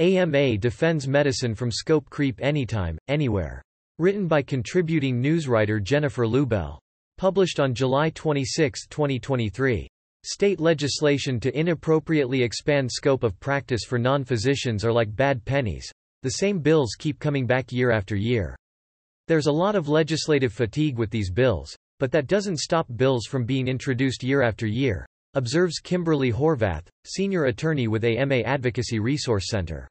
AMA defends medicine from scope creep anytime, anywhere. Written by contributing newswriter Jennifer Lubell. Published on July 26, 2023. State legislation to inappropriately expand scope of practice for non-physicians are like bad pennies. The same bills keep coming back year after year. There's a lot of legislative fatigue with these bills, but that doesn't stop bills from being introduced year after year, observes Kimberly Horvath, senior attorney with AMA Advocacy Resource Center.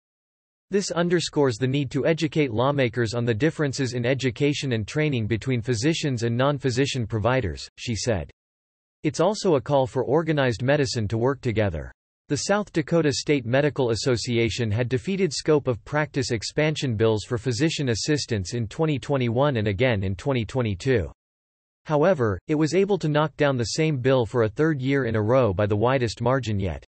This underscores the need to educate lawmakers on the differences in education and training between physicians and non-physician providers, she said. It's also a call for organized medicine to work together. The South Dakota State Medical Association had defeated scope of practice expansion bills for physician assistants in 2021 and again in 2022. However, it was able to knock down the same bill for a third year in a row by the widest margin yet.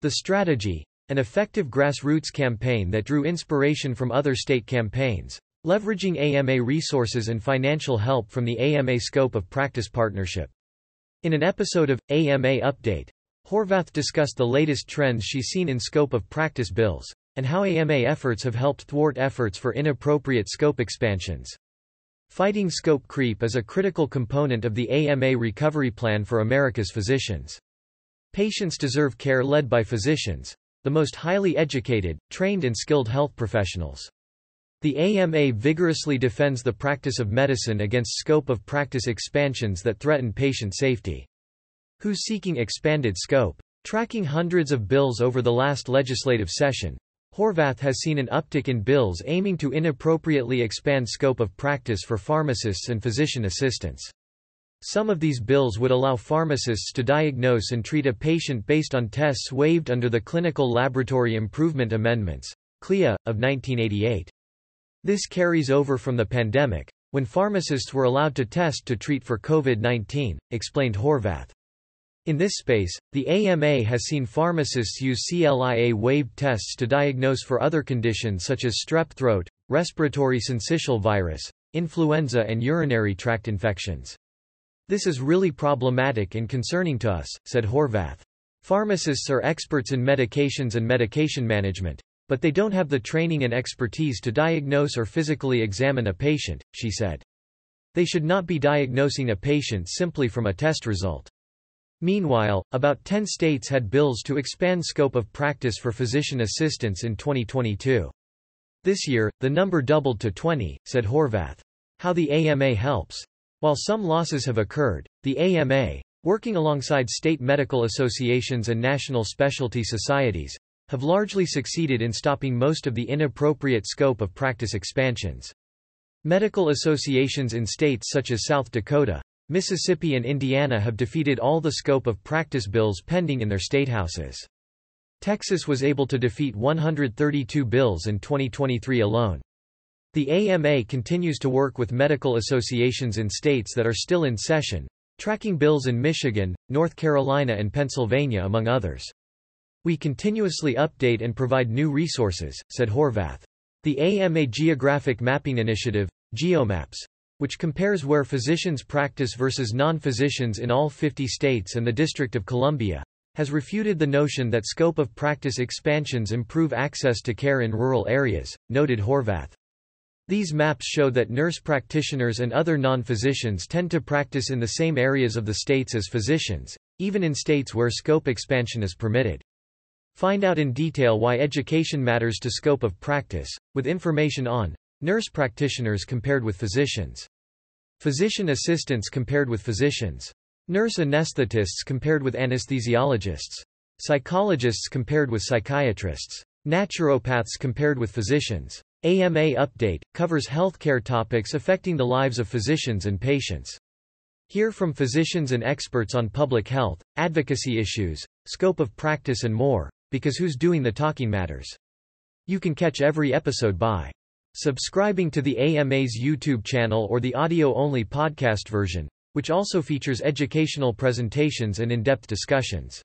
The strategy, an effective grassroots campaign that drew inspiration from other state campaigns, leveraging AMA resources and financial help from the AMA Scope of Practice Partnership. In an episode of AMA Update, Horvath discussed the latest trends she's seen in scope of practice bills, and how AMA efforts have helped thwart efforts for inappropriate scope expansions. Fighting scope creep is a critical component of the AMA recovery plan for America's physicians. Patients deserve care led by physicians, the most highly educated, trained and skilled health professionals. The AMA vigorously defends the practice of medicine against scope of practice expansions that threaten patient safety. Who's seeking expanded scope? Tracking hundreds of bills over the last legislative session, Horvath has seen an uptick in bills aiming to inappropriately expand scope of practice for pharmacists and physician assistants. Some of these bills would allow pharmacists to diagnose and treat a patient based on tests waived under the Clinical Laboratory Improvement Amendments CLIA, of 1988. This carries over from the pandemic, when pharmacists were allowed to test to treat for COVID-19, explained Horvath. In this space, the AMA has seen pharmacists use CLIA-waived tests to diagnose for other conditions such as strep throat, respiratory syncytial virus, influenza and urinary tract infections. This is really problematic and concerning to us, said Horvath. Pharmacists are experts in medications and medication management, but they don't have the training and expertise to diagnose or physically examine a patient, she said. They should not be diagnosing a patient simply from a test result. Meanwhile, about 10 states had bills to expand scope of practice for physician assistants in 2022. This year, the number doubled to 20, said Horvath. How the AMA helps. While some losses have occurred, the AMA, working alongside state medical associations and national specialty societies, have largely succeeded in stopping most of the inappropriate scope of practice expansions. Medical associations in states such as South Dakota, Mississippi and Indiana have defeated all the scope of practice bills pending in their statehouses. Texas was able to defeat 132 bills in 2023 alone. The AMA continues to work with medical associations in states that are still in session, tracking bills in Michigan, North Carolina and Pennsylvania among others. We continuously update and provide new resources, said Horvath. The AMA Geographic Mapping Initiative, GeoMaps, which compares where physicians practice versus non-physicians in all 50 states and the District of Columbia, has refuted the notion that scope of practice expansions improve access to care in rural areas, noted Horvath. These maps show that nurse practitioners and other non-physicians tend to practice in the same areas of the states as physicians, even in states where scope expansion is permitted. Find out in detail why education matters to scope of practice, with information on nurse practitioners compared with physicians. Physician assistants compared with physicians. Nurse anesthetists compared with anesthesiologists. Psychologists compared with psychiatrists. Naturopaths compared with physicians. AMA Update, covers healthcare topics affecting the lives of physicians and patients. Hear from physicians and experts on public health, advocacy issues, scope of practice and more, because who's doing the talking matters. You can catch every episode by Subscribing to the AMA's YouTube channel or the audio-only podcast version, which also features educational presentations and in-depth discussions.